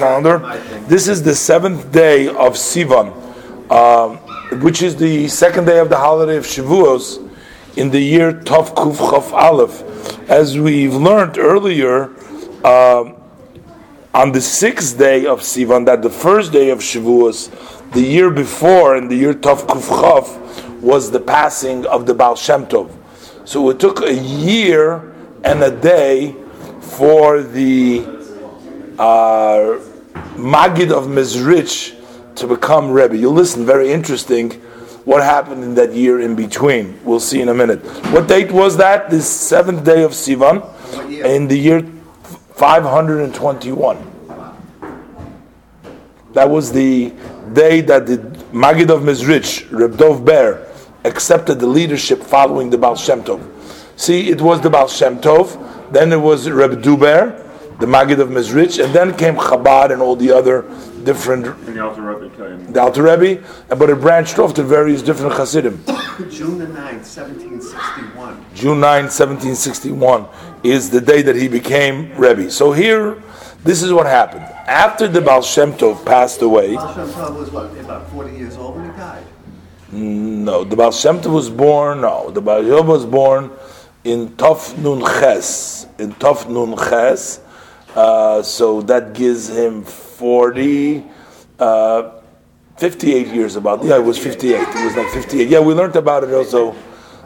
calendar. This is the seventh day of Sivan, um, which is the second day of the holiday of Shavuos in the year Tov Kuf Chof Aleph. As we've learned earlier, um, on the sixth day of Sivan, that the first day of Shavuos, the year before, in the year Tov Kuf Chof, was the passing of the Baal Shem Tov. So it took a year and a day for the uh, Magid of Mezrich to become Rebbe. You listen, very interesting what happened in that year in between. We'll see in a minute. What date was that? The seventh day of Sivan in the year 521. That was the day that the Magid of Mezrich, Reb Dov Ber, accepted the leadership following the Baal Shem Tov. See, it was the Baal Shem Tov, then it was Reb Duber, the Magid of Mezrich, and then came Chabad and all the other different. And the Alter Rebbe came. The Alter Rebbe, but it branched off to various different Hasidim. June the 9th, 1761. June 9, 1761 is the day that he became Rebbe. So here, this is what happened. After the Baal Shem Tov passed away, Baal Shem Tov was what, about 40 years old when he died? no, the Baal Shem Tov was born, no, the Baal Shem Tov was born in Tov Nun Ches, in Tov Nun Ches, uh, so that gives him 40, uh, 58 years about, yeah, it was 58, it was like 58. Yeah, we learned about it also,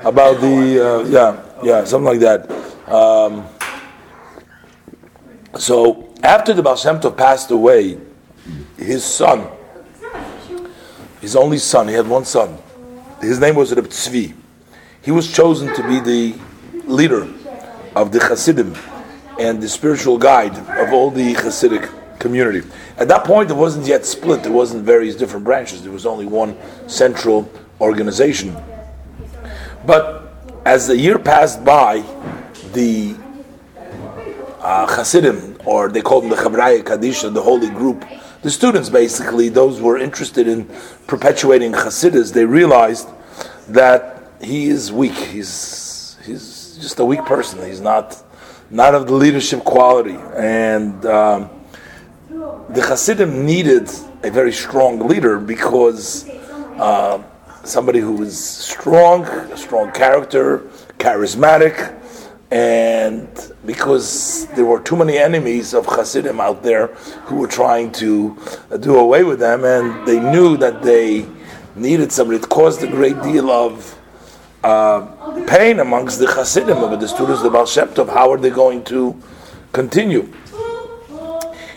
about the, uh, yeah, yeah, something like that. Um, so after the Baal Shem Tov passed away, his son, his only son, he had one son. His name was Reb Tzvi. He was chosen to be the leader of the Hasidim and the spiritual guide of all the Hasidic community. At that point, it wasn't yet split. There wasn't various different branches. There was only one central organization. But as the year passed by, the uh, Hasidim, or they called them the Chavraya Kadisha, the holy group, the students basically, those who were interested in perpetuating Hasidus, they realized that he is weak. He's he's just a weak person. He's not not of the leadership quality, and um, the Hasidim needed a very strong leader because uh, somebody who is strong, a strong character, charismatic, and because there were too many enemies of Hasidim out there who were trying to uh, do away with them, and they knew that they needed somebody. It caused a great deal of uh, pain amongst the Hasidim, of the students of the Baal Shem Tov. How are they going to continue?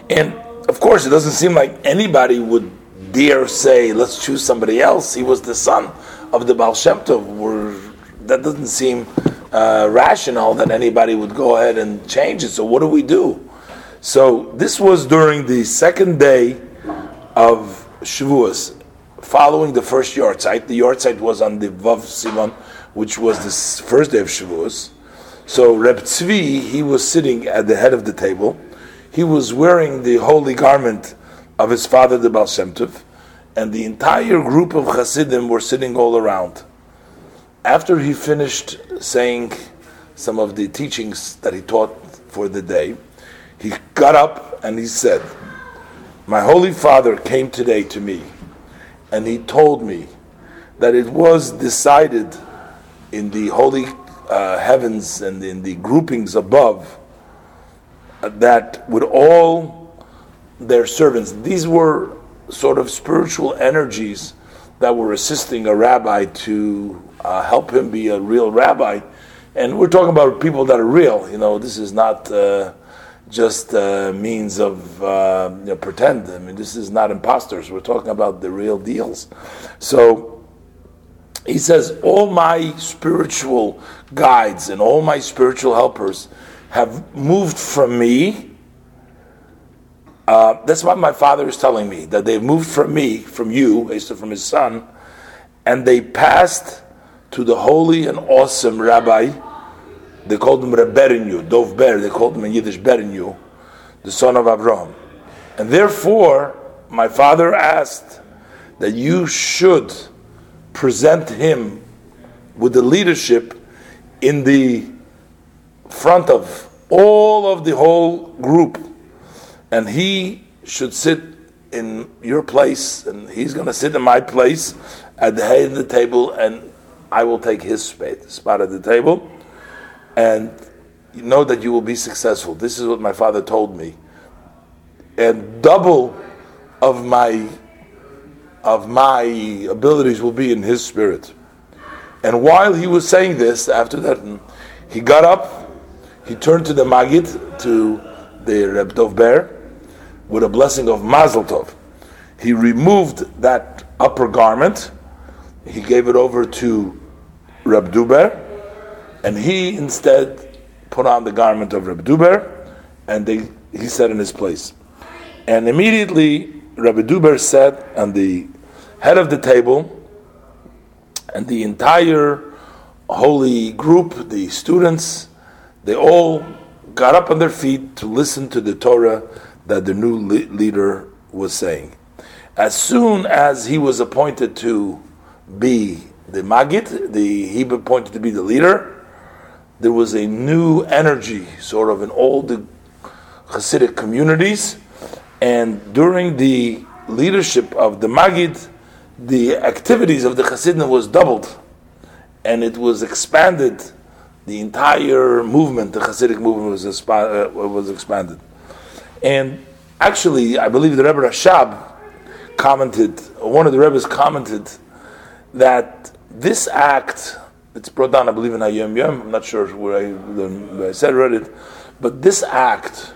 And of course, it doesn't seem like anybody would dare say, let's choose somebody else. He was the son of the Baal Shem Tov. We're, that doesn't seem uh, rational that anybody would go ahead and change it. So what do we do? So this was during the second day of Shavuos, following the first yahrzeit. The yahrzeit was on the Vav Sivan, which was the first day of Shavuos. So Reb Tzvi, he was sitting at the head of the table. He was wearing the holy garment of his father, the Baal Shem Tov, and the entire group of Hasidim were sitting all around. After he finished saying some of the teachings that he taught for the day, he got up and he said, My holy father came today to me and he told me that it was decided in the holy uh, heavens and in the groupings above uh, that with all their servants, these were sort of spiritual energies that were assisting a rabbi to uh, help him be a real rabbi. And we're talking about people that are real. You know, this is not uh, just uh, means of uh, you know, pretend. I mean, this is not imposters. We're talking about the real deals. So he says, all my spiritual guides and all my spiritual helpers have moved from me. Uh, that's what my father is telling me that they've moved from me, from you, Esther, from his son, and they passed to the holy and awesome rabbi. They called him Rebberinu, Dov Ber, they called him in Yiddish Berinu, the son of Abraham. And therefore, my father asked that you should present him with the leadership in the front of all of the whole group, and he should sit in your place, and he's going to sit in my place at the head of the table, and I will take his spot at the table, and you know that you will be successful. This is what my father told me, and double of my of my abilities will be in his spirit. And while he was saying this, after that, he got up, he turned to the Magid, to the Reb Dov Ber, with a blessing of Mazel Tov. He removed that upper garment, he gave it over to Reb Duber, and he instead put on the garment of Reb Duber, and they, he sat in his place. And immediately, Rabbi Duber sat on the head of the table, and the entire holy group, the students, they all got up on their feet to listen to the Torah that the new leader was saying. As soon as he was appointed to be the Magid, the he appointed to be the leader, there was a new energy, sort of in all the Hasidic communities, and during the leadership of the Magid, the activities of the Hasidim was doubled, and it was expanded. The entire movement, the Hasidic movement, was, uh, was expanded. And actually, I believe the Rebbe Rashab commented, one of the Rebbe's commented that this act, it's brought down, I believe, in Hayom Yom, I'm not sure where I, where I said read it, but this act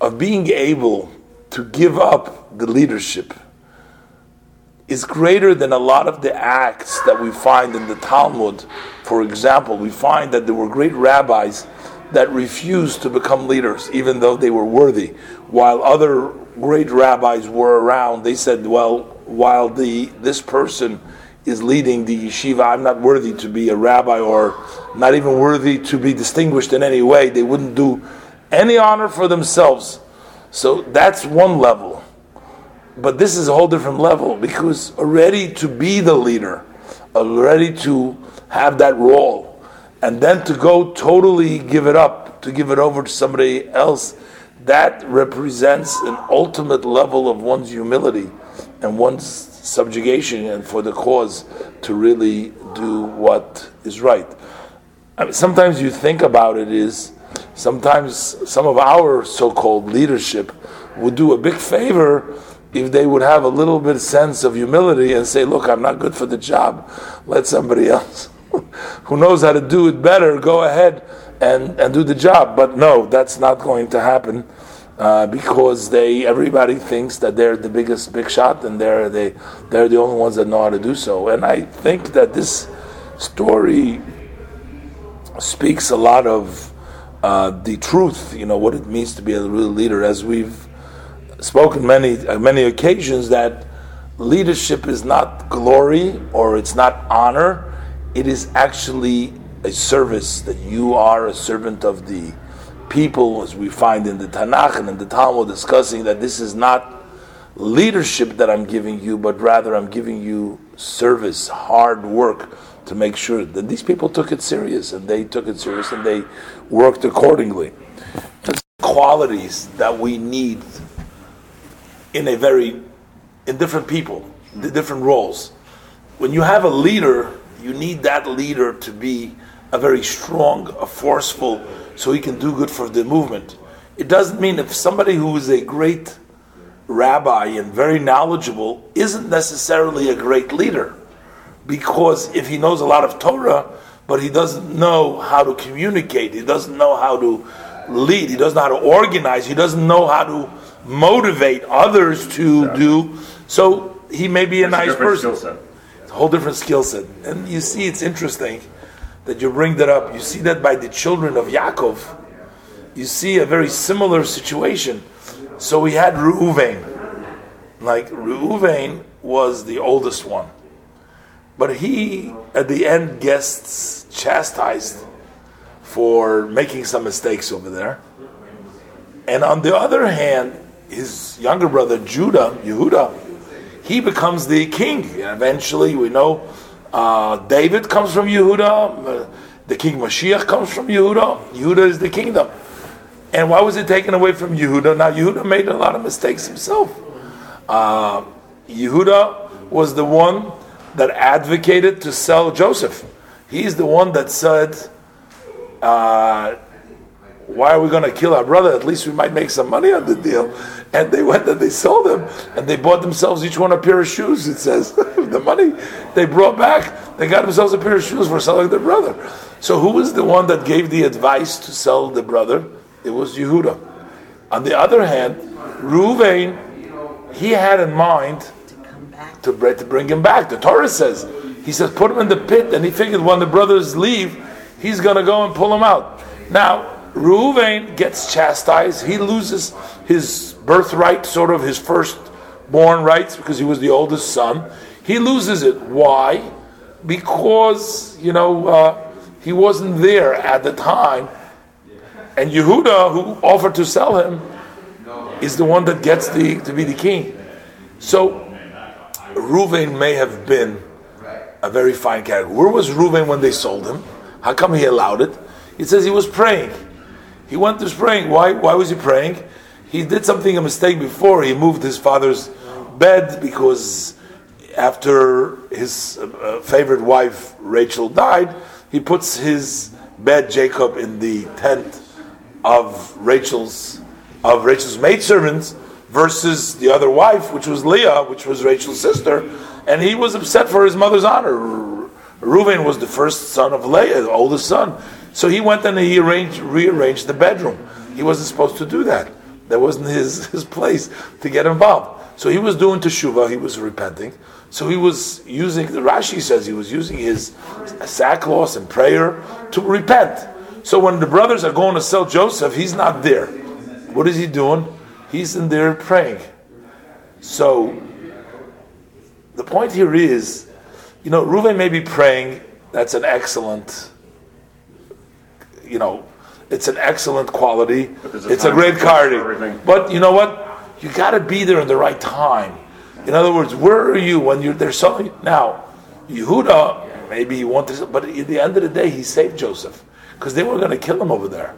of being able to give up the leadership is greater than a lot of the acts that we find in the Talmud. For example, we find that there were great rabbis that refused to become leaders, even though they were worthy, while other great rabbis were around. They said, "Well, while the this person is leading the yeshiva, I'm not worthy to be a rabbi, or not even worthy to be distinguished in any way. They wouldn't do any honor for themselves." So that's one level. But this is a whole different level because already to be the leader, already to have that role, and then to go totally give it up, to give it over to somebody else, that represents an ultimate level of one's humility and one's subjugation and for the cause to really do what is right. I mean, sometimes you think about it is sometimes some of our so-called leadership would do a big favor if they would have a little bit sense of humility and say, "Look, I'm not good for the job. Let somebody else who knows how to do it better go ahead and, and do the job." But no, that's not going to happen uh, because they everybody thinks that they're the biggest big shot and they're they they're the only ones that know how to do so. And I think that this story speaks a lot of uh, the truth. You know what it means to be a real leader, as we've spoken many uh, many occasions that leadership is not glory or it's not honor. It is actually a service that you are a servant of the people, as we find in the Tanakh and in the Talmud, discussing that this is not leadership that I'm giving you, but rather I'm giving you service, hard work to make sure that these people took it serious and they took it serious and they worked accordingly. That's qualities that we need in a very in different people, the different roles. When you have a leader, you need that leader to be a very strong, a forceful, so he can do good for the movement. It doesn't mean if somebody who is a great rabbi and very knowledgeable isn't necessarily a great leader, because if he knows a lot of Torah, but he doesn't know how to communicate, he doesn't know how to lead, he doesn't know how to organize, he doesn't know how to motivate others to do. So he may be a nice a person. It's a whole different skill set. And you see, it's interesting that you bring that up. You see that by the children of Yaakov. You see a very similar situation. So we had Reuven. Like Reuven was the oldest one. But he, at the end, gets chastised for making some mistakes over there. And on the other hand, his younger brother Judah, Yehuda, he becomes the king. And eventually, we know uh, David comes from Yehuda, uh, the king Mashiach comes from Yehuda. Yehuda is the kingdom. And why was it taken away from Yehuda? Now, Yehuda made a lot of mistakes himself. Uh, Yehuda was the one that advocated to sell Joseph. He's the one that said, uh, why are we going to kill our brother? At least we might make some money on the deal. And they went and they sold them, and they bought themselves each one a pair of shoes. It says the money they brought back, they got themselves a pair of shoes for selling their brother. So who was the one that gave the advice to sell the brother? It was Yehuda. On the other hand, Reuven, he had in mind to, to bring him back. The Torah says, he says, put him in the pit, and he figured when the brothers leave, he's going to go and pull him out. Now, Reuven gets chastised. He loses his birthright, sort of his first-born rights, because he was the oldest son. He loses it. Why? Because, you know, uh, he wasn't there at the time. And Yehuda, who offered to sell him, is the one that gets the, to be the king. So, Reuven may have been a very fine character. Where was Reuven when they sold him? How come he allowed it? It says he was praying. He went to praying. Why? Why was he praying? He did something a mistake before. He moved his father's bed because after his uh, favorite wife Rachel died, he puts his bed Jacob in the tent of Rachel's of Rachel's maidservants versus the other wife, which was Leah, which was Rachel's sister, and he was upset for his mother's honor. Reuven was the first son of Leah, the oldest son. So he went and he arranged, rearranged the bedroom. He wasn't supposed to do that. That wasn't his, his place to get involved. So he was doing teshuvah, he was repenting. So he was using, the Rashi says he was using his sackcloth and prayer to repent. So when the brothers are going to sell Joseph, he's not there. What is he doing? He's in there praying. So the point here is, you know, Reuven may be praying. That's an excellent you know, it's an excellent quality. It's a great quality. But you know what? You got to be there in the right time. In other words, where are you when you're there's something now? Yehuda, maybe he wanted, but at the end of the day, he saved Joseph because they were going to kill him over there.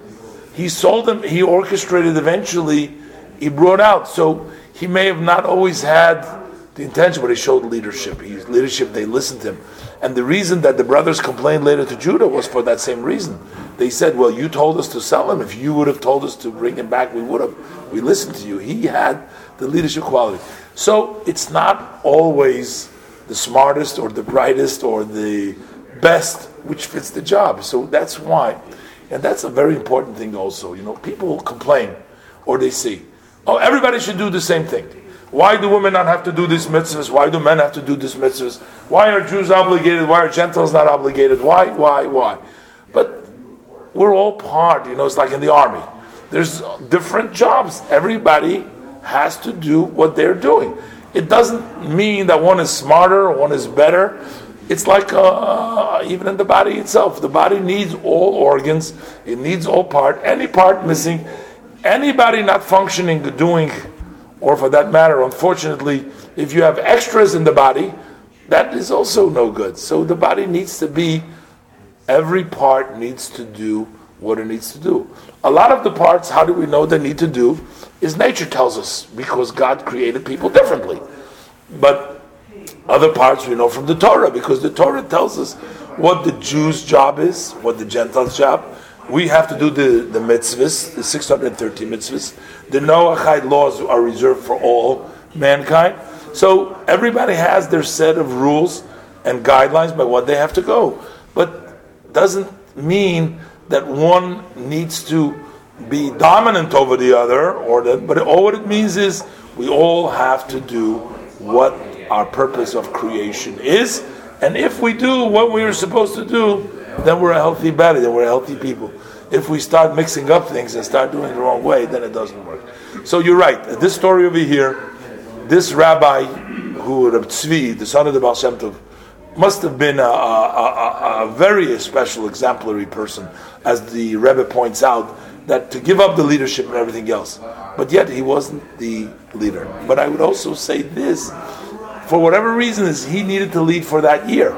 He sold him. He orchestrated. Eventually, he brought out. So he may have not always had the intention, but he showed leadership. He leadership. They listened to him, and the reason that the brothers complained later to Judah was for that same reason they said, Well, you told us to sell him. If you would have told us to bring him back, we would have. We listened to you. He had the leadership quality. So it's not always the smartest or the brightest or the best which fits the job. So that's why. And that's a very important thing also. You know, people complain or they see, oh, everybody should do the same thing. Why do women not have to do these mitzvahs? Why do men have to do these mitzvahs? Why are Jews obligated? Why are Gentiles not obligated? Why, why, why? But we're all part, you know, it's like in the army. There's different jobs. Everybody has to do what they're doing. It doesn't mean that one is smarter or one is better. It's like uh, even in the body itself. The body needs all organs, it needs all part. Any part missing, anybody not functioning, doing, or for that matter, unfortunately, if you have extras in the body, that is also no good. So the body needs to be Every part needs to do what it needs to do. A lot of the parts, how do we know they need to do, is nature tells us because God created people differently. But other parts we know from the Torah because the Torah tells us what the Jews' job is, what the Gentiles' job. We have to do the, the mitzvahs, the 613 mitzvahs. The Noahide laws are reserved for all mankind. So everybody has their set of rules and guidelines by what they have to go. But doesn't mean that one needs to be dominant over the other, or that, but all what it means is we all have to do what our purpose of creation is, and if we do what we are supposed to do, then we're a healthy body, then we're healthy people. If we start mixing up things and start doing the wrong way, then it doesn't work. So you're right. This story over here, this rabbi who, Reb Tzvi, the son of the Baal Shem Tov, must have been a, a, a, a, very special, exemplary person, as the Rebbe points out, that to give up the leadership and everything else. But yet he wasn't the leader. But I would also say this, for whatever reason, is he needed to lead for that year,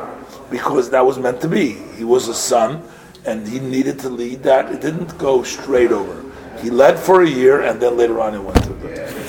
because that was meant to be. He was a son, and he needed to lead that. It didn't go straight over. He led for a year, and then later on he went to the.